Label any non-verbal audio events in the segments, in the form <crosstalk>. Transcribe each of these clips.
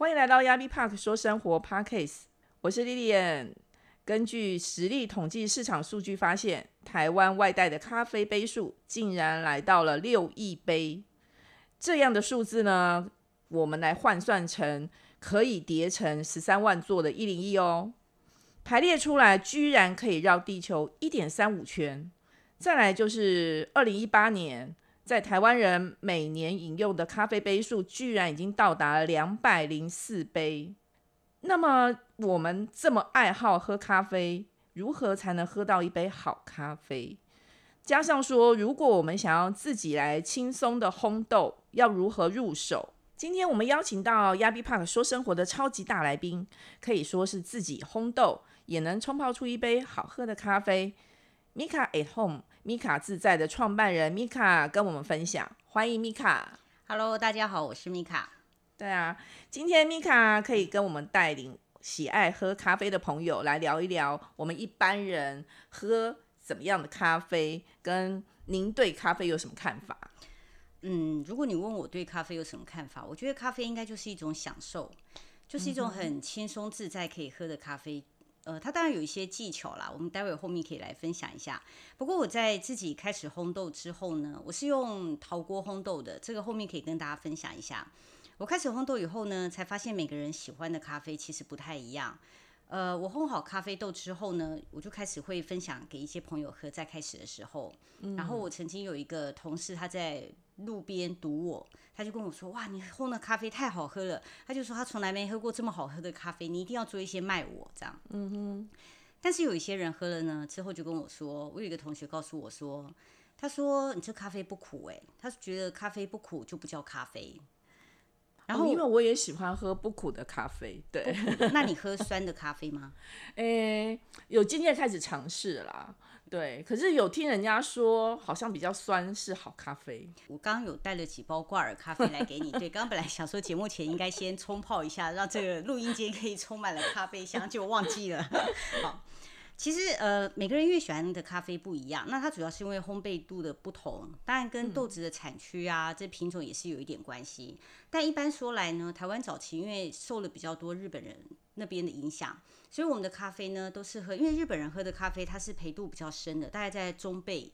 欢迎来到亚比 Park 说生活 Parkcase，我是 Lilian。根据实力统计市场数据发现，台湾外带的咖啡杯数竟然来到了六亿杯。这样的数字呢，我们来换算成可以叠成十三万座的一零一哦。排列出来，居然可以绕地球一点三五圈。再来就是二零一八年，在台湾人每年饮用的咖啡杯数，居然已经到达了两百零四杯。那么我们这么爱好喝咖啡，如何才能喝到一杯好咖啡？加上说，如果我们想要自己来轻松的烘豆，要如何入手？今天我们邀请到亚比 Park 说生活的超级大来宾，可以说是自己烘豆也能冲泡出一杯好喝的咖啡。米卡 at home，米卡自在的创办人米卡跟我们分享，欢迎米卡。Hello，大家好，我是米卡。对啊，今天米卡可以跟我们带领喜爱喝咖啡的朋友来聊一聊，我们一般人喝怎么样的咖啡，跟您对咖啡有什么看法？嗯，如果你问我对咖啡有什么看法，我觉得咖啡应该就是一种享受，就是一种很轻松自在可以喝的咖啡。呃，它当然有一些技巧啦，我们待会后面可以来分享一下。不过我在自己开始烘豆之后呢，我是用陶锅烘豆的，这个后面可以跟大家分享一下。我开始烘豆以后呢，才发现每个人喜欢的咖啡其实不太一样。呃，我烘好咖啡豆之后呢，我就开始会分享给一些朋友喝。在开始的时候，然后我曾经有一个同事，他在路边堵我，他就跟我说：“哇，你烘的咖啡太好喝了。”他就说他从来没喝过这么好喝的咖啡，你一定要做一些卖我这样。嗯哼。但是有一些人喝了呢，之后就跟我说，我有一个同学告诉我说，他说你这咖啡不苦诶、他觉得咖啡不苦就不叫咖啡。然后哦因为我也喜欢喝不苦的咖啡，对，那你喝酸的咖啡吗？<laughs> 诶、有今天开始尝试啦，对，可是有听人家说好像比较酸是好咖啡，我刚刚有带了几包挂耳咖啡来给你。对，刚 <laughs> 刚本来想说节目前应该先冲泡一下，让这个录音间可以充满了咖啡香，结果忘记了。<laughs> 好，其实呃，每个人越喜欢的咖啡不一样，那它主要是因为烘焙度的不同，当然跟豆子的产区啊、这品种也是有一点关系。但一般说来呢，台湾早期因为受了比较多日本人那边的影响，所以我们的咖啡呢都是喝，因为日本人喝的咖啡它是焙度比较深的，大概在中焙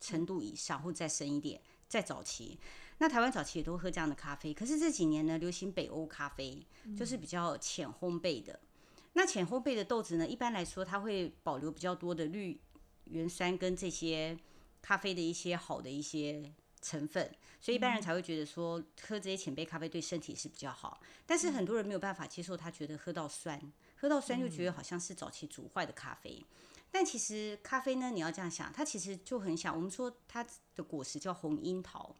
程度以上或者再深一点，在早期。那台湾早期也都喝这样的咖啡，可是这几年呢，流行北欧咖啡，就是比较浅烘焙的。那浅烘焙的豆子呢，一般来说它会保留比较多的绿原酸跟这些咖啡的一些好的一些成分，所以一般人才会觉得说喝这些浅焙咖啡对身体是比较好。但是很多人没有办法接受，他觉得喝到酸，喝到酸就觉得好像是早期煮坏的咖啡。但其实咖啡呢，你要这样想，它其实就很像我们说它的果实叫红樱桃，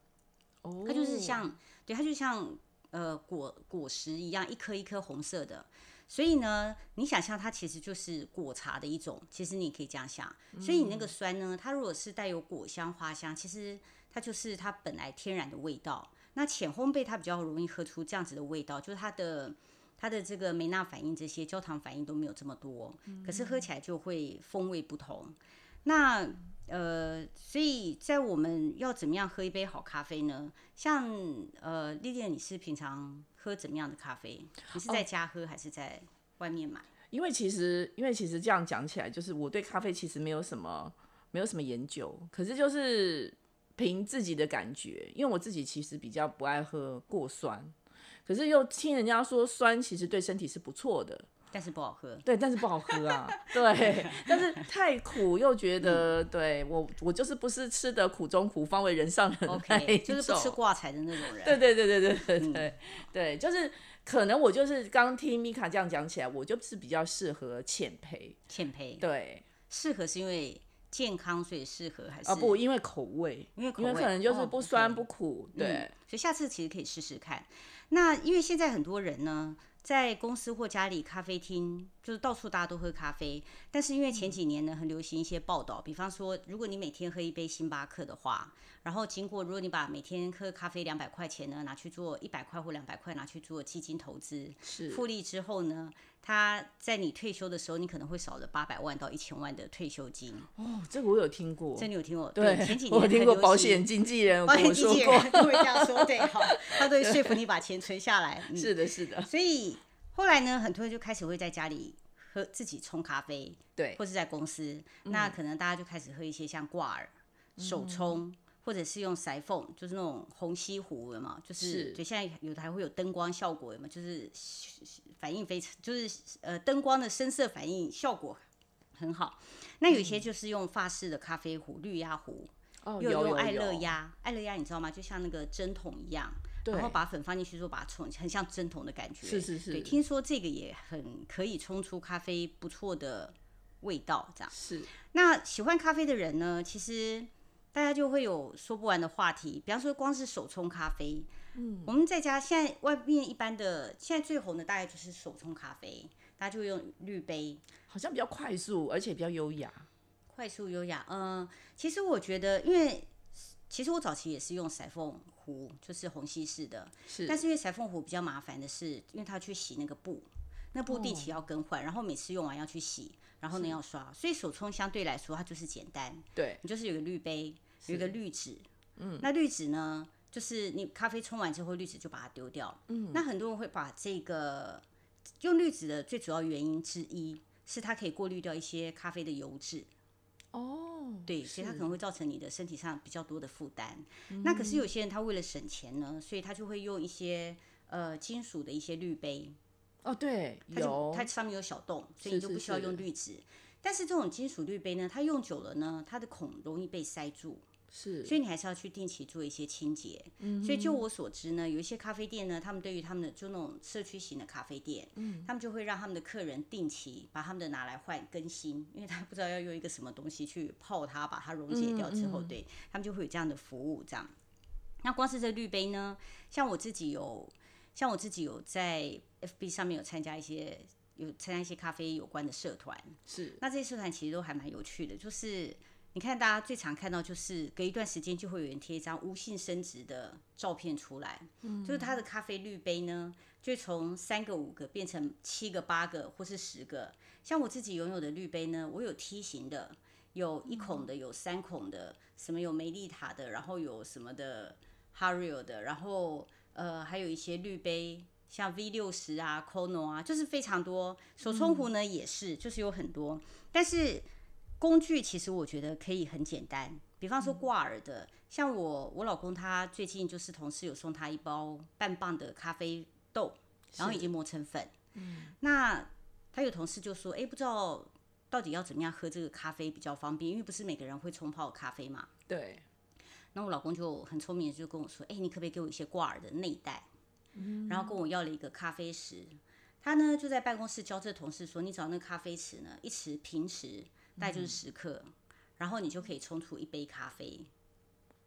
哦它就是像，对，它就像呃果果实一样，一颗一颗红色的。所以呢，你想象它其实就是果茶的一种，其实你可以这样想。所以你那个酸呢，它如果是带有果香、花香，其实它就是它本来天然的味道。那浅烘焙它比较容易喝出这样子的味道，就是它的它的这个梅纳反应这些焦糖反应都没有这么多，可是喝起来就会风味不同。那呃，所以在我们要怎么样喝一杯好咖啡呢？像呃，丽丽，你是平常喝怎么样的咖啡？你是在家喝还是在外面买？因为其实，因为其实这样讲起来，就是我对咖啡其实没有什么没有什么研究，可是就是凭自己的感觉，因为我自己其实比较不爱喝过酸，可是又听人家说酸其实对身体是不错的，但是不好喝。对，但是不好喝啊，<laughs> 对，但是太苦又觉得，对我我就是不是吃得苦中苦，方为人上人 OK，就是不吃种挂彩的那种人。对对对对对对对、对，就是可能我就是刚听米卡这样讲起来，我就是比较适合浅培。浅培对适合是因为健康所以适合，还是啊不，因为口味，因为口味可能就是哦不酸不苦，对，所以下次其实可以试试看。那因为现在很多人呢，在公司或家里咖啡厅，就是到处大家都喝咖啡。但是因为前几年呢，很流行一些报道，比方说，如果你每天喝一杯星巴克的话，然后经过，如果你把每天喝咖啡两百块钱呢，拿去做一百块或两百块拿去做基金投资，是复利之后呢，它在你退休的时候，你可能会少了八百万到一千万的退休金。哦，这个我有听过，这你有听过？对，前几年我有听过保险经纪人 <laughs> 保险经纪过，人都会这样说，对，好，他都会说服你把钱存下来。<laughs> 嗯是的，是的，所以后来呢，很多人就开始会在家里喝自己冲咖啡，对，或是在公司，那可能大家就开始喝一些像挂耳、手冲，或者是用塞缝，就是那种虹吸壶，有嘛？就是是对，现在有的还会有灯光效果，有嘛？就是反应非常，就是呃灯光的深色反应效果很好。那有一些就是用法式的咖啡壶、绿压壶，哦，又有有用爱乐有，压，爱乐压你知道吗？就像那个针筒一样，对然后把粉放进去之后把它冲，很像针筒的感觉。是是是对，听说这个也很可以冲出咖啡不错的味道，这样。是那喜欢咖啡的人呢，其实大家就会有说不完的话题。比方说，光是手冲咖啡，嗯，我们在家现在外面一般的，现在最红的大概就是手冲咖啡，大家就会用滤杯，好像比较快速，而且比较优雅，快速优雅。嗯、其实我觉得，因为其实我早期也是用塞缝壶，就是虹吸式的，是。但是因为裁缝壶比较麻烦的是，因为它去洗那个布，那布定期要更换，然后每次用完要去洗，然后呢要刷，所以手冲相对来说它就是简单，对，你就是有个滤杯，有一个滤纸，嗯，那滤纸呢，就是你咖啡冲完之后，滤纸就把它丢掉，嗯，那很多人会把这个用滤纸的最主要原因之一是它可以过滤掉一些咖啡的油脂，哦，对，所以它可能会造成你的身体上比较多的负担。嗯那可是有些人他为了省钱呢，所以他就会用一些呃金属的一些滤杯，哦，对，它就有它上面有小洞，所以你就不需要用滤纸。但是这种金属滤杯呢，它用久了呢，它的孔容易被塞住，是，所以你还是要去定期做一些清洁。所以就我所知呢，有一些咖啡店呢，他们对于他们的就那种社区型的咖啡店，他们就会让他们的客人定期把他们的拿来换更新，因为他不知道要用一个什么东西去泡它，把它溶解掉之后，对他们就会有这样的服务这样。那光是这滤杯呢，像我自己有，像我自己有在 FB 上面有参加一些。有参加一些咖啡有关的社团，是那这些社团其实都还蛮有趣的，就是你看大家最常看到就是隔一段时间就会有人贴一张无性生殖的照片出来，嗯，就是他的咖啡滤杯呢，就从三个、五个变成七个、八个或是十个。像我自己拥有的滤杯呢，我有梯形的，有一孔的，有三孔的，什么有梅丽塔的，然后有什么的 Hario 的，然后呃还有一些滤杯。像 V 六十啊，Kono 啊，就是非常多。手冲壶呢、也是，就是有很多。但是工具其实我觉得可以很简单，比方说挂耳的，像我我老公他最近就是同事有送他一包半磅的咖啡豆，然后已经磨成粉。嗯，那他有同事就说，哎，不知道到底要怎么样喝这个咖啡比较方便，因为不是每个人会冲泡咖啡嘛。对，那我老公就很聪明的就跟我说，哎，你可不可以给我一些挂耳的内袋？嗯然后跟我要了一个咖啡匙。他呢就在办公室教这同事说，你找那个咖啡匙呢，一匙平匙大概就是十克，然后你就可以冲出一杯咖啡，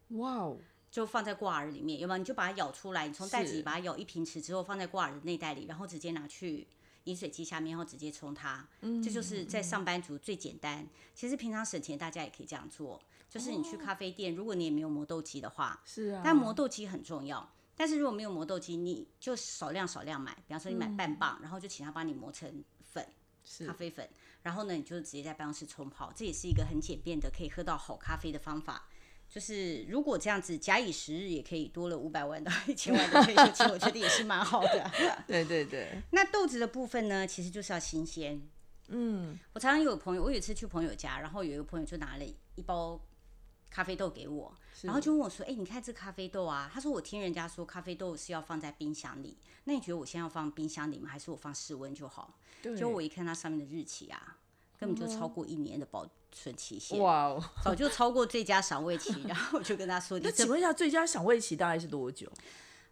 哇哦，就放在挂耳里面，有没有？你就把它舀出来，你从袋子里把它舀一瓶匙之后，放在挂耳的内袋里，然后直接拿去饮水机下面，然后直接冲它。嗯这就是在上班族最简单。其实平常省钱，大家也可以这样做。就是你去咖啡店，如果你也没有磨豆机的话，是啊，但磨豆机很重要。但是如果没有磨豆机，你就少量少量买，比方说你买半磅，然后就请他帮你磨成咖啡粉，然后呢，你就直接在办公室冲泡，这也是一个很简便的可以喝到好咖啡的方法。就是如果这样子假以时日，也可以多了五百万到 <laughs> 一千万的退休金，我觉得也是蛮好的。<laughs> 对对对，那豆子的部分呢，其实就是要新鲜。嗯，我常常有朋友，我有一次去朋友家，然后有一个朋友就拿了一包咖啡豆给我，然后就问我说：“哎、你看这咖啡豆啊？”他说：“我听人家说咖啡豆是要放在冰箱里，那你觉得我现在要放冰箱里吗？还是我放室温就好？”对，就我一看它上面的日期啊，根本就超过一年的保存期限，哇哦，早就超过最佳赏味期。<laughs> 然后我就跟他说：“你这那请问一下，最佳赏味期大概是多久？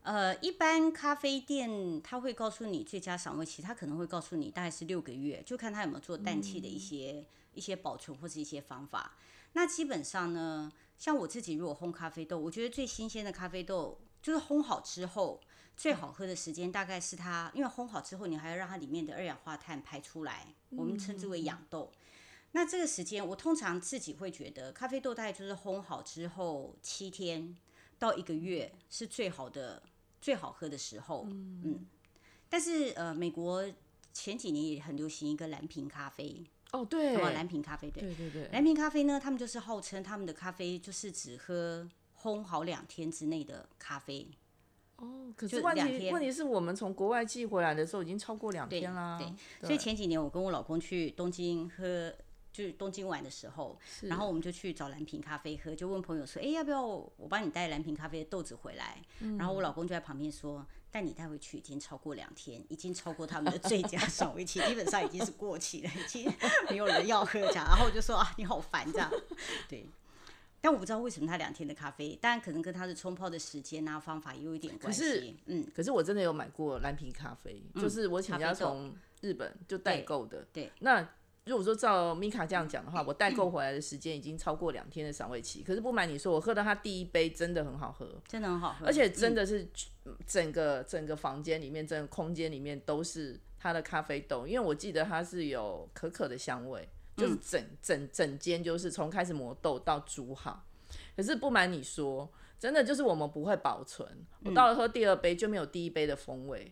呃，一般咖啡店他会告诉你最佳赏味期，他可能会告诉你大概是六个月，就看他有没有做氮气的一些、一些保存或是一些方法。那基本上呢，像我自己如果烘咖啡豆，我觉得最新鲜的咖啡豆就是烘好之后，最好喝的时间大概是它，因为烘好之后，你还要让它里面的二氧化碳排出来，我们称之为养豆。那这个时间，我通常自己会觉得，咖啡豆大概就是烘好之后七天到一个月是最好的、最好喝的时候。嗯，但是呃，美国前几年也很流行一个蓝瓶咖啡，哦，对，蓝瓶咖啡，对对对对，蓝瓶咖啡呢，他们就是号称他们的咖啡就是只喝烘好两天之内的咖啡。哦，可是问题问题是我们从国外寄回来的时候已经超过两天啦。对，所以前几年我跟我老公去东京喝。就是东京玩的时候，然后我们就去找蓝瓶咖啡喝，就问朋友说：“哎，要不要我帮你带蓝瓶咖啡的豆子回来？”然后我老公就在旁边说：“但你带回去已经超过两天，已经超过他们的最佳 <laughs> 赏味期，基本上已经是过期了，已经没有人要喝这样。”然后我就说：“啊，你好烦这样。”对，但我不知道为什么他两天的咖啡，当然可能跟他的冲泡的时间啊方法也有一点关系。嗯，可是我真的有买过蓝瓶咖啡，就是我请家从日本就代购的。对，那。如果说照米卡这样讲的话，我代购回来的时间已经超过两天的赏味期。可是不瞒你说，我喝到它第一杯真的很好喝，真的很好喝，而且真的是整个整个房间里面、整个空间里面都是它的咖啡豆。因为我记得它是有可可的香味，就是整整整间就是从开始磨豆到煮好。可是不瞒你说，真的就是我们不会保存，我到了喝第二杯就没有第一杯的风味。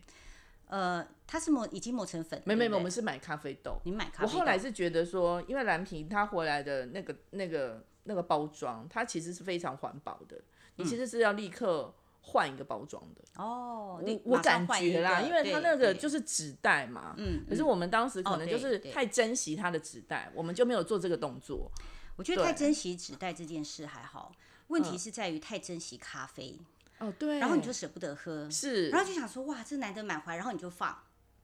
呃，它是磨已经磨成粉，没没没，我们是买咖啡豆。你买咖啡豆？我后来是觉得说，因为蓝瓶它回来的那个那个那个包装，它其实是非常环保的。你其实是要立刻换一个包装的。哦，我我感觉啦，因为它那个就是纸袋嘛。嗯。可是我们当时可能就是太珍惜它的纸袋，我们就没有做这个动作。我觉得太珍惜纸袋这件事还好，问题是在于太珍惜咖啡。哦，对，然后你就舍不得喝，是，然后就想说，哇，这难得买回来，然后你就放，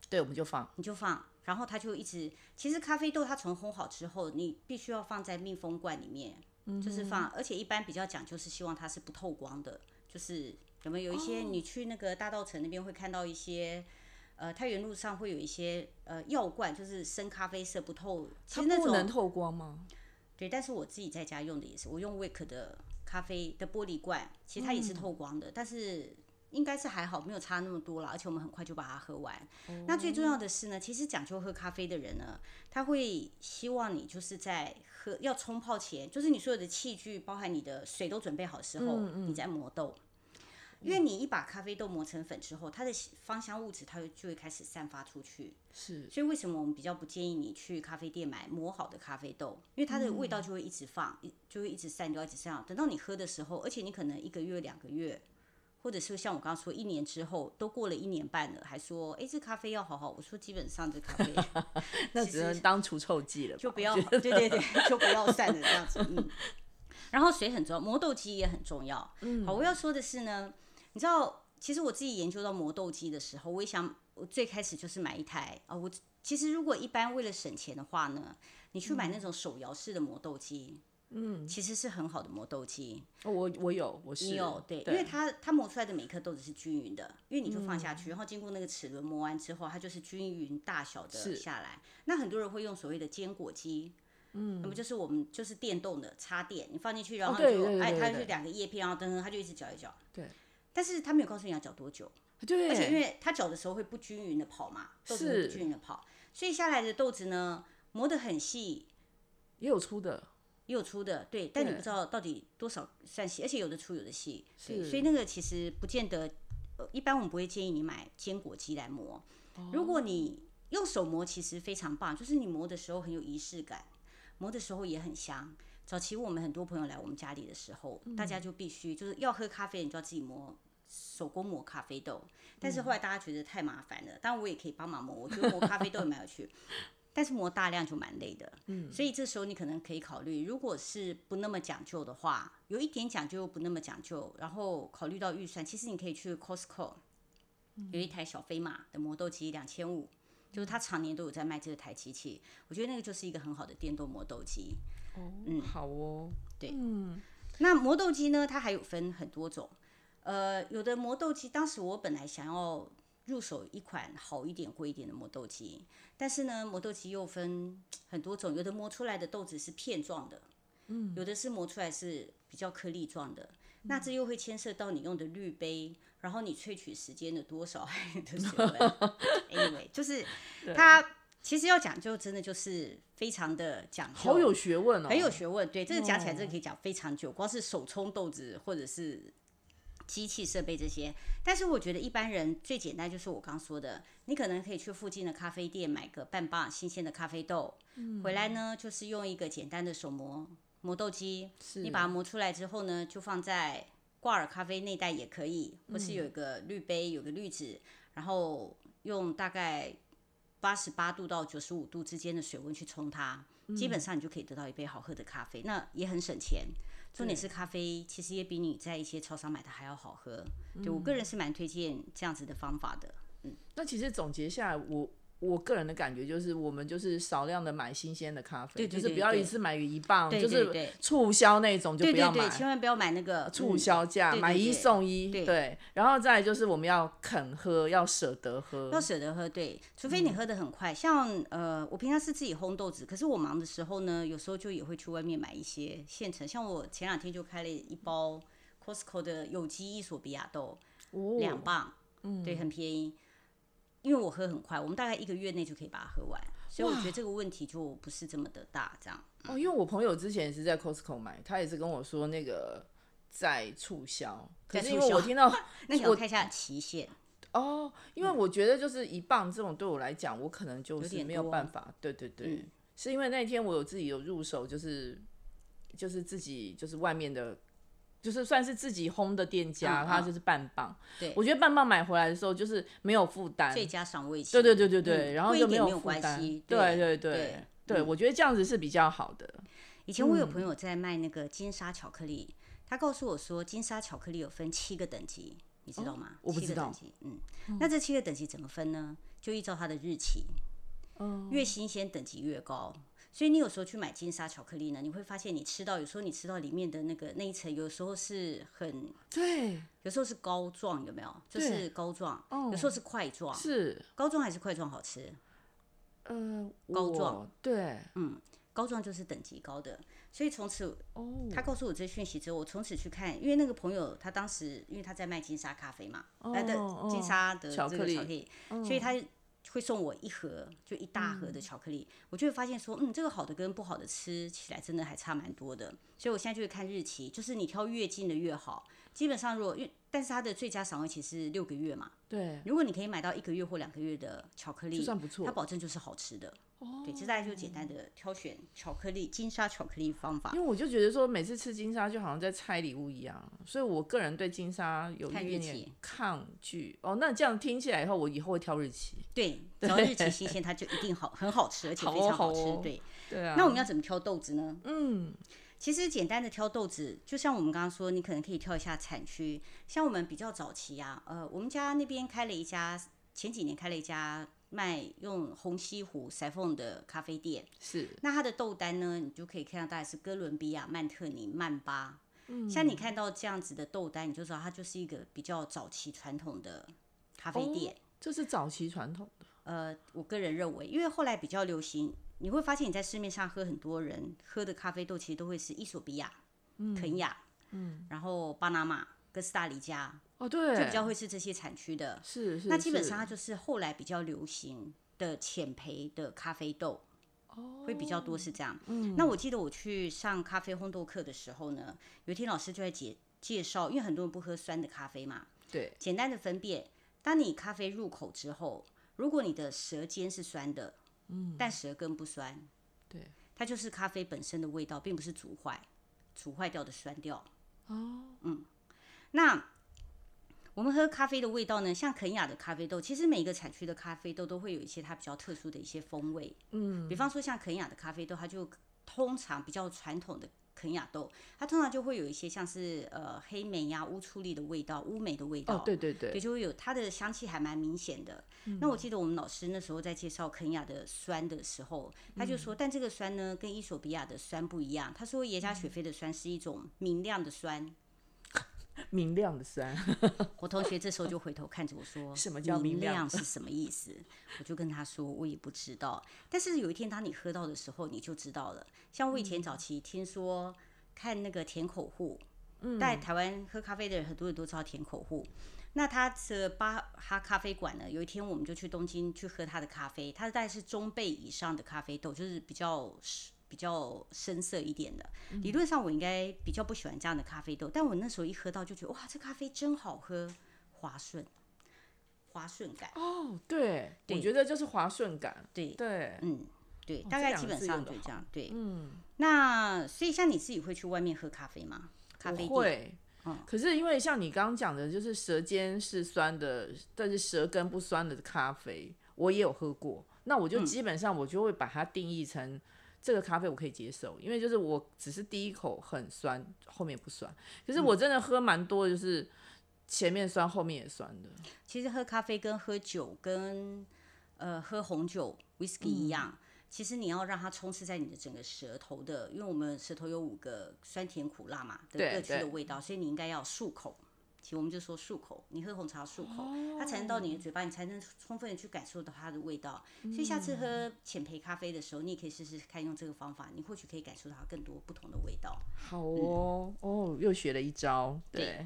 对，我们就放，你就放，然后它就一直，其实咖啡豆它从烘好之后，你必须要放在密封罐里面，就是放，而且一般比较讲究是希望它是不透光的，就是有没有有一些你去那个大道城那边会看到一些，呃，太原路上会有一些呃药罐，就是深咖啡色不透，它不能透光吗？对，但是我自己在家用的也是，我用 Wick 的。咖啡的玻璃罐，其实它也是透光的，但是应该是还好，没有差那么多了。而且我们很快就把它喝完。那最重要的是呢，其实讲究喝咖啡的人呢，他会希望你就是在喝要冲泡前，就是你所有的器具，包含你的水都准备好时候，你在磨豆。因为你一把咖啡豆磨成粉之后，它的芳香物质它就会开始散发出去。是，所以为什么我们比较不建议你去咖啡店买磨好的咖啡豆？因为它的味道就会一直放，就会一直散掉，一直散掉。等到你喝的时候，而且你可能一个月、两个月，或者是像我刚刚说一年之后，都过了一年半了，还说哎，这咖啡要好好。我说基本上这咖啡 <laughs> <laughs> <laughs> 那只能当除臭剂了，就不要，对对对，就不要散了这样子。嗯。然后水很重要，磨豆机也很重要。嗯。好，我要说的是呢。你知道，其实我自己研究到磨豆机的时候，我也想，我最开始就是买一台啊。我其实如果一般为了省钱的话呢，你去买那种手摇式的磨豆机，嗯，其实是很好的磨豆机。哦我我有，我是你有对，因为它它磨出来的每颗豆子是均匀的，因为你就放下去，然后经过那个齿轮磨完之后，它就是均匀大小的下来。那很多人会用所谓的坚果机，嗯，那么就是我们就是电动的插电，你放进去，然后就哎，它就两个叶片，然后噔噔，它就一直搅一搅，对。但是他没有告诉你要搅多久，对，而且因为他搅的时候会不均匀的跑嘛，豆子不均匀的跑，所以下来的豆子呢磨得很细，也有粗的，也有粗的，对，但你不知道到底多少算细，而且有的粗有的细，对，所以那个其实不见得，呃，一般我们不会建议你买坚果机来磨，如果你用手磨其实非常棒，就是你磨的时候很有仪式感，磨的时候也很香。早期我们很多朋友来我们家里的时候，大家就必须就是要喝咖啡，你就要自己磨手工磨咖啡豆。但是后来大家觉得太麻烦了，当然我也可以帮忙磨，我觉得磨咖啡豆也蛮有趣，<laughs> 但是磨大量就蛮累的。嗯，所以这时候你可能可以考虑，如果是不那么讲究的话，有一点讲究又不那么讲究，然后考虑到预算，其实你可以去 Costco，有一台小飞马的磨豆机，两千五，就是它常年都有在卖这台机器，我觉得那个就是一个很好的电动磨豆机。嗯，好哦，对，嗯，那磨豆机呢？它还有分很多种，呃，有的磨豆机，当时我本来想要入手一款好一点、贵一点的磨豆机，但是呢，磨豆机又分很多种，有的磨出来的豆子是片状的，嗯，有的是磨出来是比较颗粒状的，那这又会牵涉到你用的滤杯，然后你萃取时间的多少。Anyway，<laughs> 就是它其实要讲究，真的就是非常的讲究，好有学问哦，很有学问。对，这个讲起来，这个可以讲非常久，光是手冲豆子或者是机器设备这些。但是我觉得一般人最简单就是我刚说的，你可能可以去附近的咖啡店买个半磅新鲜的咖啡豆，回来呢就是用一个简单的手磨。磨豆机，你把它磨出来之后呢，就放在挂耳咖啡内袋也可以，或是有一个滤杯，有个滤纸，然后用大概八十八度到九十五度之间的水温去冲它，基本上你就可以得到一杯好喝的咖啡，那也很省钱。重点是咖啡其实也比你在一些超商买的还要好喝，对我个人是蛮推荐这样子的方法的。嗯，那其实总结下来我。我个人的感觉就是，我们就是少量的买新鲜的咖啡，就是不要一次买一磅，就是促销那种就不要买，千万不要买那个促销价，买一送一。对，然后再就是我们要肯喝，要舍得喝，要舍得喝。对，除非你喝的很快，像呃，我平常是自己烘豆子，可是我忙的时候呢，有时候就也会去外面买一些现成。像我前两天就开了一包 Costco 的有机伊索比亚豆，两磅，嗯，对，很便宜。因为我喝很快，我们大概一个月内就可以把它喝完，所以我觉得这个问题就不是这么的大。这样哦，因为我朋友之前也是在 Costco 买，他也是跟我说那个在促销，可是因为我听到，那你要看一下期限哦。因为我觉得就是一磅这种对我来讲，我可能就是没有办法。对对对，是因为那天我有自己有入手，就是就是自己就是外面的。就是算是自己烘的店家，它就是半磅。对，我觉得半磅买回来的时候就是没有负担，最佳赏味期。对对对对对，然后就没有负担。对对对对，我觉得这样子是比较好的。以前我有朋友在卖那个金沙巧克力，他告诉我说，金沙巧克力有分七个等级，你知道吗？我不知道。嗯，那这七个等级怎么分呢？就依照它的日期，越新鲜等级越高。所以你有时候去买金沙巧克力呢，你会发现你吃到有时候你吃到里面的那个那一层，有时候是很对，有时候是膏状，有没有？就是膏状，有时候是块状，是膏状还是块状好吃？呃，膏状，对，嗯，膏状就是等级高的。所以从此，哦，他告诉我这讯息之后，我从此去看，因为那个朋友他当时因为他在卖金沙咖啡嘛，来的金沙的这个巧克力，所以他。会送我一盒，就一大盒的巧克力，我就会发现说，嗯，这个好的跟不好的吃起来真的还差蛮多的，所以我现在就会看日期，就是你挑越近的越好。基本上如果因但是它的最佳赏味期是六个月嘛，对，如果你可以买到一个月或两个月的巧克力，就算不错，它保证就是好吃的。对，这大概就简单的挑选巧克力金沙巧克力方法。因为我就觉得说，每次吃金沙就好像在拆礼物一样，所以我个人对金沙有一点点抗拒。哦，那这样听起来以后，我以后会挑日期。对，只要日期新鲜，它就一定好，很好吃，而且非常好吃。对，对啊。那我们要怎么挑豆子呢？嗯，其实简单的挑豆子，就像我们刚刚说，你可能可以挑一下产区。像我们比较早期啊，呃，我们家那边开了一家，前几年开了一家。卖用红西湖塞缝的咖啡店是，那它的豆单呢，你就可以看到大概是哥伦比亚、曼特尼、曼巴。嗯，像你看到这样子的豆单，你就知道它就是一个比较早期传统的咖啡店。这是早期传统的。呃，我个人认为，因为后来比较流行，你会发现你在市面上喝很多人喝的咖啡豆，其实都会是伊索比亚、肯亚，嗯，然后巴拿马、哥斯达黎加。哦，对，就比较会是这些产区的，是是。那基本上它就是后来比较流行的浅焙的咖啡豆，哦，会比较多是这样。嗯，那我记得我去上咖啡烘豆课的时候呢，有一天老师就在介介绍，因为很多人不喝酸的咖啡嘛，对，简单的分辨，当你咖啡入口之后，如果你的舌尖是酸的，嗯，但舌根不酸，对，它就是咖啡本身的味道，并不是煮坏，煮坏掉的酸掉。哦，嗯，那。我们喝咖啡的味道呢，像肯雅的咖啡豆，其实每一个产区的咖啡豆都会有一些它比较特殊的一些风味。嗯，比方说像肯雅的咖啡豆，它就通常比较传统的肯雅豆，它通常就会有一些像是呃黑莓呀、乌醋栗的味道、乌梅的味道。哦，对对对，对，就会有它的香气还蛮明显的。那我记得我们老师那时候在介绍肯雅的酸的时候，他就说，但这个酸呢跟伊索比亚的酸不一样。他说耶加雪菲的酸是一种明亮的酸。明亮的山，<laughs> 我同学这时候就回头看着我说：“什么叫明亮是什么意思？”我就跟他说：“我也不知道。”但是有一天当你喝到的时候，你就知道了。像我以前早期听说看那个甜口户，在台湾喝咖啡的人，很多人都知道甜口户。那他的巴哈咖啡馆呢？有一天我们就去东京去喝他的咖啡，他大概是中倍以上的咖啡豆，就是比较比较深色一点的。理论上我应该比较不喜欢这样的咖啡豆，但我那时候一喝到就觉得哇，这咖啡真好喝，滑顺，滑顺感。哦，对，我觉得就是滑顺感。对对，嗯，对，大概基本上就这样。对，嗯。那所以像你自己会去外面喝咖啡吗？咖啡会。可是因为像你刚刚讲的，就是舌尖是酸的，但是舌根不酸的咖啡，我也有喝过。那我就基本上我就会把它定义成这个咖啡我可以接受，因为就是我只是第一口很酸，后面不酸。可是我真的喝蛮多，就是前面酸，后面也酸的。其实喝咖啡跟喝酒跟呃喝红酒 whisky 一样。其实你要让它充斥在你的整个舌头的，因为我们舌头有五个酸甜苦辣嘛的各区的味道，所以你应该要漱口。其实我们就说漱口，你喝红茶漱口，它才能到你的嘴巴，你才能充分的去感受到它的味道。所以下次喝浅焙咖啡的时候，你也可以试试看用这个方法，你或许可以感受到更多不同的味道。好哦，哦，又学了一招。对，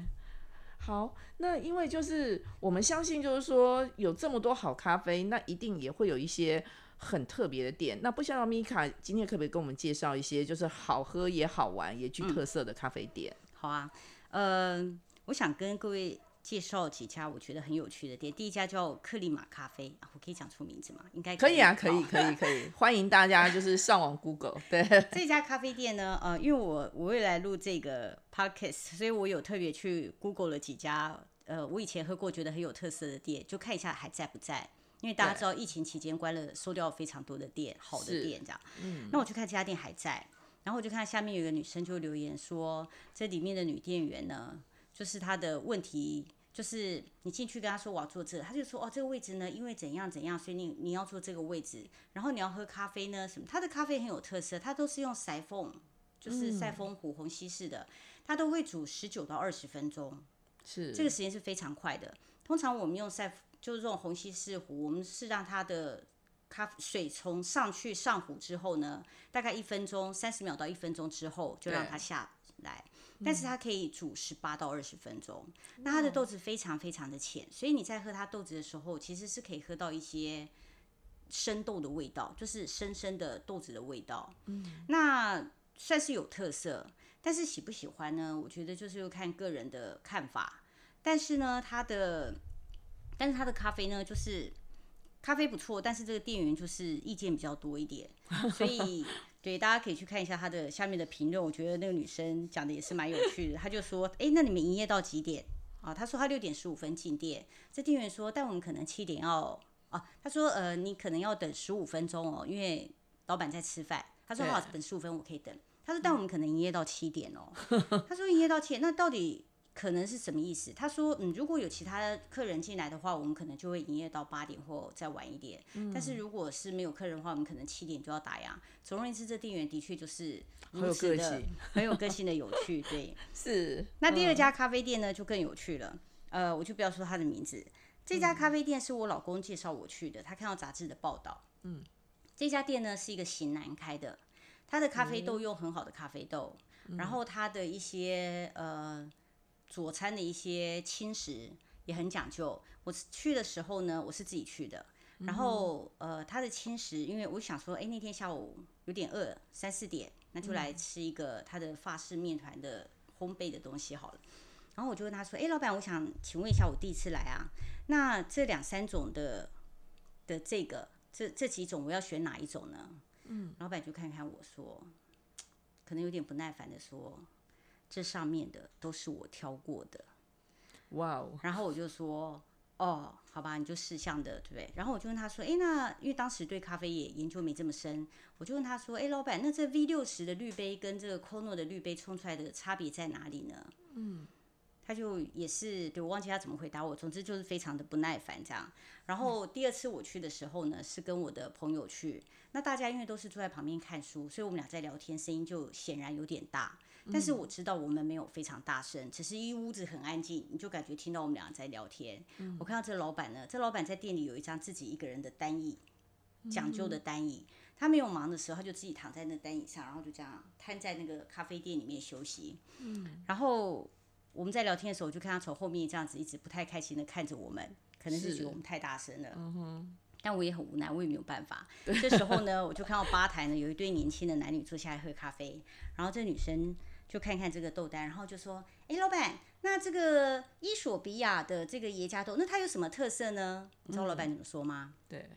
好，那因为就是我们相信，就是说有这么多好咖啡，那一定也会有一些。很特别的店，那不像米卡今天可不可以跟我们介绍一些就是好喝也好玩也具特色的咖啡店？好啊，呃，我想跟各位介绍几家我觉得很有趣的店。第一家叫克里马咖啡，我可以讲出名字吗？应该可以啊，可以，可以，<laughs> 可以，欢迎大家就是上网 Google。对，这家咖啡店呢，呃，因为我我未来录这个 Podcast，所以我有特别去 Google 了几家，呃，我以前喝过觉得很有特色的店，就看一下还在不在。因为大家知道疫情期间关了，收掉非常多的店，好的店这样。嗯。那我去看这家店还在，然后我就看下面有一个女生就留言说，这里面的女店员呢，就是他的问题，就是你进去跟他说我要坐这，他就说哦这个位置呢，因为怎样怎样，所以你你要坐这个位置，然后你要喝咖啡呢什么，他的咖啡很有特色，他都是用塞缝，就是塞风壶虹吸式的，他都会煮十九到二十分钟，是这个时间是非常快的。通常我们用塞。就是这种虹吸式壶，我们是让它的咖水从上去上壶之后呢，大概一分钟三十秒到一分钟之后就让它下来，但是它可以煮十八到二十分钟。那它的豆子非常非常的浅，所以你在喝它豆子的时候，其实是可以喝到一些生豆的味道，就是深深的豆子的味道。嗯，那算是有特色，但是喜不喜欢呢？我觉得就是要看个人的看法。但是呢，它的但是它的咖啡呢，就是咖啡不错，但是这个店员就是意见比较多一点，<laughs> 所以对大家可以去看一下他的下面的评论。我觉得那个女生讲的也是蛮有趣的，她就说：“哎，那你们营业到几点啊？”她说她六点十五分进店，这店员说：“但我们可能七点要啊。”她说：“呃，你可能要等十五分钟哦，因为老板在吃饭。”她说：“好，等十五分我可以等。”她说：“但我们可能营业到七点哦。”她说：“营业到七点，那到底？”可能是什么意思？他说，嗯，如果有其他客人进来的话，我们可能就会营业到八点或再晚一点。嗯，但是如果是没有客人的话，我们可能七点就要打烊。总而言之，这店员的确就是很有个性很有个性的有趣。对，<laughs> 是。那第二家咖啡店呢，就更有趣了。呃，我就不要说他的名字。这家咖啡店是我老公介绍我去的，他看到杂志的报道。嗯，这家店呢是一个型男开的，他的咖啡豆用很好的咖啡豆，然后他的一些呃。佐餐的一些轻食也很讲究。我去的时候呢，我是自己去的。然后呃，他的轻食，因为我想说，哎，那天下午有点饿，三四点，那就来吃一个他的法式面团的烘焙的东西好了。然后我就问他说，哎，老板，我想请问一下，我第一次来啊，那这两三种的的这个这这几种，我要选哪一种呢？嗯，老板就看看我说，<tsk> 可能有点不耐烦的说。这上面的都是我挑过的，哇哦！然后我就说，哦，好吧，你就试项的，对不对？然后我就问他说，哎，那因为当时对咖啡也研究没这么深，我就问他说，哎，老板，那这 V 六十的滤杯跟这个 Kono 的滤杯冲出来的差别在哪里呢？嗯，他就也是，对我忘记他怎么回答我，总之就是非常的不耐烦这样。然后第二次我去的时候呢，是跟我的朋友去，那大家因为都是坐在旁边看书，所以我们俩在聊天，声音就显然有点大。但是我知道我们没有非常大声，只是一屋子很安静，你就感觉听到我们两个在聊天。我看到这老板呢，这老板在店里有一张自己一个人的单椅，讲究的单椅。他没有忙的时候，他就自己躺在那单椅上，然后就这样瘫在那个咖啡店里面休息。嗯，然后我们在聊天的时候，我就看他从后面这样子一直不太开心的看着我们，可能是觉得我们太大声了。但我也很无奈，我也没有办法。这时候呢，我就看到吧台呢有一对年轻的男女坐下来喝咖啡，然后这女生就看看这个豆单，然后就说：“哎，老板，那这个伊索比亚的这个耶加豆，那它有什么特色呢？”你知道老板怎么说吗？对，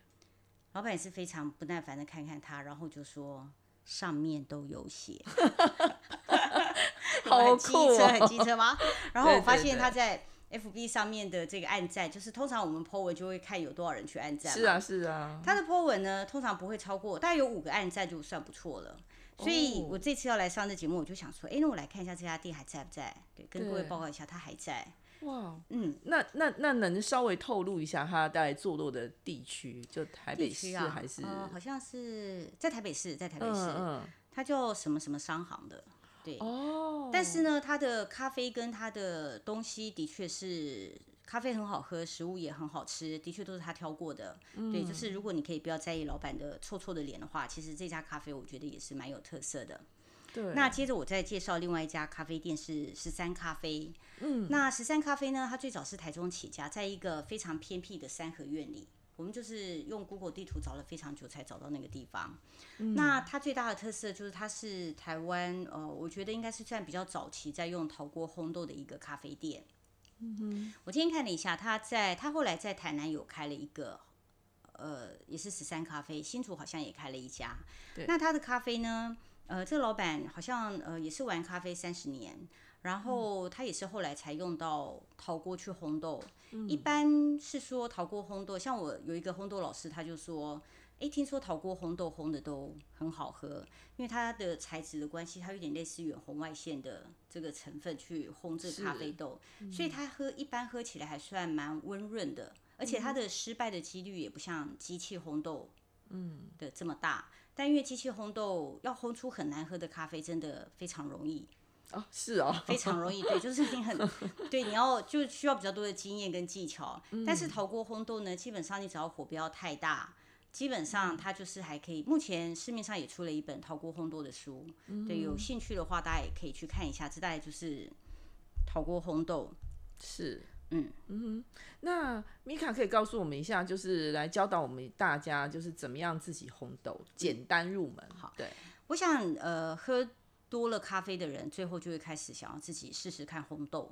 老板也是非常不耐烦的看看他，然后就说：“上面都有写。<laughs> <laughs> ”好机车，很机车吗？然后我发现他在。F B 上面的这个暗赞，就是通常我们 po 文就会看有多少人去暗赞。是啊，是啊。他的 po 文呢，通常不会超过，大概有五个暗赞就算不错了。所以我这次要来上这节目，我就想说，哎，那我来看一下这家店还在不在？对，跟各位报告一下，它还在。哇，嗯，那那那能稍微透露一下它大概坐落的地区？就台北市还是？好像是在台北市，在台北市。嗯嗯。他叫什么什么商行的？对哦，但是呢，它的咖啡跟它的东西的确是咖啡很好喝，食物也很好吃，的确都是他挑过的。对，就是如果你可以不要在意老板的臭臭的脸的话，其实这家咖啡我觉得也是蛮有特色的。对，那接着我再介绍另外一家咖啡店是十三咖啡。嗯，那十三咖啡呢，它最早是台中起家，在一个非常偏僻的三合院里。我们就是用 Google 地图找了非常久才找到那个地方。那它最大的特色就是它是台湾呃，我觉得应该是算比较早期在用陶锅烘豆的一个咖啡店。我今天看了一下，他在他后来在台南有开了一个，呃，也是十三咖啡，新竹好像也开了一家。那他的咖啡呢？呃，这个老板好像呃也是玩咖啡三十年。然后他也是后来才用到陶锅去烘豆，一般是说陶锅烘豆，像我有一个烘豆老师，他就说，哎，听说陶锅烘豆烘的都很好喝，因为它的材质的关系，它有点类似远红外线的这个成分去烘这咖啡豆，所以它喝一般喝起来还算蛮温润的，而且它的失败的几率也不像机器烘豆，嗯的这么大，但因为机器烘豆要烘出很难喝的咖啡，真的非常容易。哦，是哦，非常容易，对，就是你很，<laughs> 对，你要就需要比较多的经验跟技巧。但是陶锅烘豆呢，基本上你只要火不要太大，基本上它就是还可以。目前市面上也出了一本陶锅烘豆的书，对，有兴趣的话大家也可以去看一下。这大概就是陶锅烘豆，是，嗯嗯。那米卡可以告诉我们一下，就是来教导我们大家，就是怎么样自己烘豆，简单入门。好，对，我想呃喝。多了咖啡的人，最后就会开始想要自己试试看烘豆。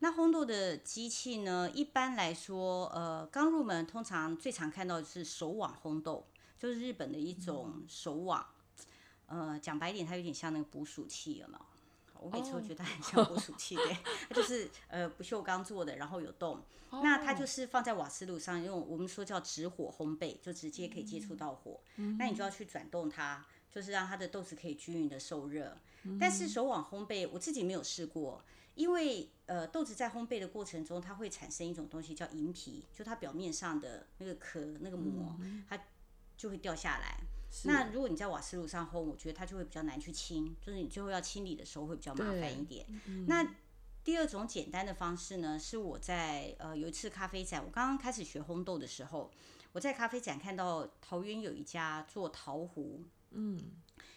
那烘豆的机器呢？一般来说，呃，刚入门通常最常看到的是手网烘豆，就是日本的一种手网。呃，讲白点，它有点像那个捕鼠器，有没有？我每次都觉得它很像捕鼠器，对，它就是呃不锈钢做的，然后有洞。那它就是放在瓦斯炉上，用我们说叫直火烘焙，就直接可以接触到火。那你就要去转动它。就是让它的豆子可以均匀的受热，但是手网烘焙我自己没有试过，因为呃豆子在烘焙的过程中，它会产生一种东西叫银皮，就它表面上的那个壳那个膜，它就会掉下来。那如果你在瓦斯炉上烘，我觉得它就会比较难去清，就是你最后要清理的时候会比较麻烦一点。那第二种简单的方式呢，是我在呃有一次咖啡展，我刚刚开始学烘豆的时候，我在咖啡展看到桃园有一家做陶壶。嗯，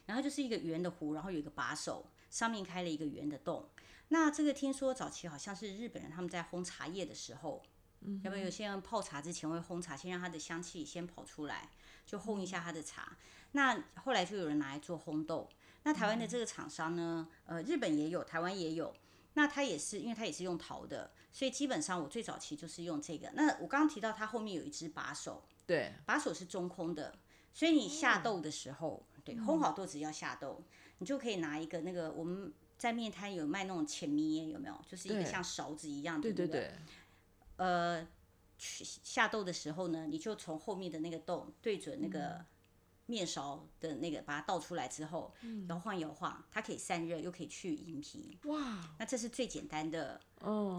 然后就是一个圆的壶，然后有一个把手，上面开了一个圆的洞。那这个听说早期好像是日本人他们在烘茶叶的时候，嗯，要不然有些人泡茶之前会烘茶，先让它的香气先跑出来，就烘一下它的茶。那后来就有人拿来做烘豆。那台湾的这个厂商呢，呃，日本也有，台湾也有。那它也是，因为它也是用陶的，所以基本上我最早期就是用这个。那我刚刚提到它后面有一只把手，对，把手是中空的。所以你下豆的时候，对，烘好豆子要下豆，你就可以拿一个那个我们在面摊有卖那种浅米，有没有？就是一个像勺子一样的那个。呃，下豆的时候呢，你就从后面的那个洞对准那个面勺的那个，把它倒出来之后，摇晃摇晃，它可以散热，又可以去银皮。哇！那这是最简单的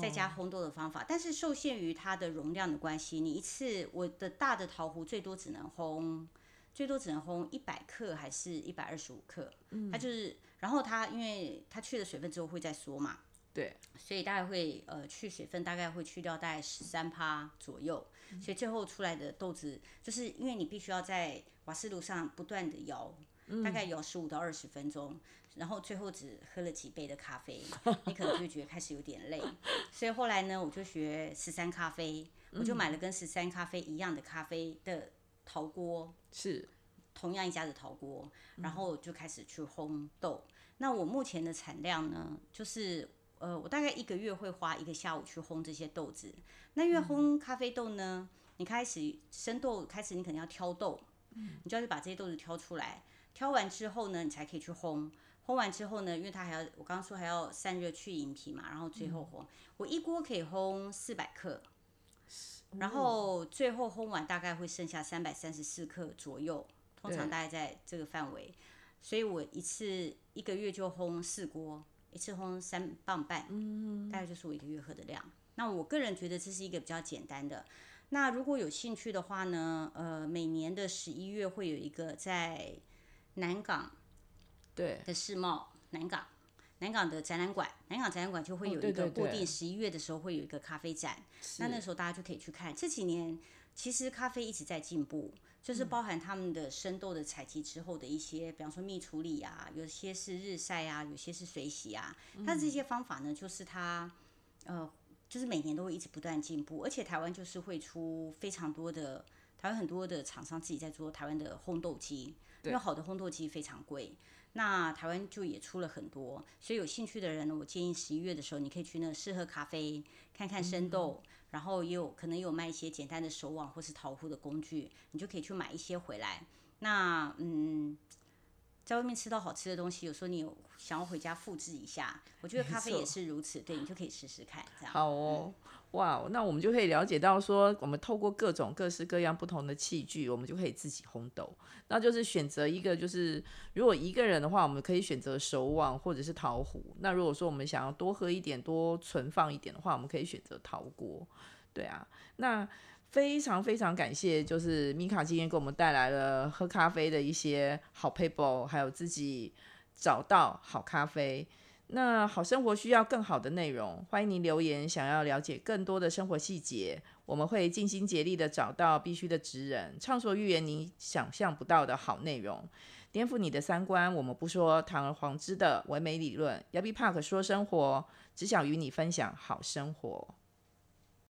在家烘豆的方法，但是受限于它的容量的关系，你一次我的大的陶壶最多只能烘。最多只能烘一百克还是一百二十五克？嗯，它就是，然后它因为它去了水分之后会再缩嘛，对，所以大概会呃去水分，大概会去掉大概十三趴左右，所以最后出来的豆子，就是因为你必须要在瓦斯炉上不断的摇，大概摇十五到二十分钟，然后最后只喝了几杯的咖啡，<laughs> 你可能就会觉得开始有点累，所以后来呢，我就学十三咖啡，我就买了跟十三咖啡一样的咖啡的陶锅，是同样一家的陶锅，然后就开始去烘豆。那我目前的产量呢，就是呃，我大概一个月会花一个下午去烘这些豆子。那因为烘咖啡豆呢，你开始生豆开始，你肯定要挑豆，你就要去把这些豆子挑出来。挑完之后呢，你才可以去烘。烘完之后呢，因为它还要我刚刚说还要散热去饮皮嘛，然后最后烘。我一锅可以烘四百克，然后最后烘完大概会剩下三百三十四克左右，通常大概在这个范围。所以我一次一个月就烘四锅，一次烘三磅半，大概就是我一个月喝的量。那我个人觉得这是一个比较简单的。那如果有兴趣的话呢，呃，每年的十一月会有一个在南港对的世贸南港南港的展览馆，南港展览馆就会有一个固定十一月的时候会有一个咖啡展，那那时候大家就可以去看。这几年其实咖啡一直在进步，就是包含他们的生豆的采集之后的一些，比方说蜜处理啊，有些是日晒啊，有些是水洗啊，它这些方法呢，就是它呃。就是每年都会一直不断进步，而且台湾就是会出非常多的，台湾很多的厂商自己在做台湾的烘豆机，因为好的烘豆机非常贵，那台湾就也出了很多，所以有兴趣的人呢，我建议十一月的时候你可以去那试喝咖啡看看生豆，然后也有可能有卖一些简单的手网或是陶壶的工具，你就可以去买一些回来。那嗯。在外面吃到好吃的东西，有时候你有想要回家复制一下，我觉得咖啡也是如此，对你就可以试试看，这样。好哦，哇，那我们就可以了解到说，我们透过各种各式各样不同的器具，我们就可以自己烘豆。那就是选择一个，就是如果一个人的话，我们可以选择手网或者是陶壶。那如果说我们想要多喝一点、多存放一点的话，我们可以选择陶锅。对啊，那。非常非常感谢，就是米卡今天给我们带来了喝咖啡的一些好 paper，还有自己找到好咖啡。那好生活需要更好的内容，欢迎您留言，想要了解更多的生活细节，我们会尽心竭力的找到必须的职人，畅所欲言你想象不到的好内容，颠覆你的三观。我们不说堂而皇之的唯美理论，Yabi Park 说生活，只想与你分享好生活。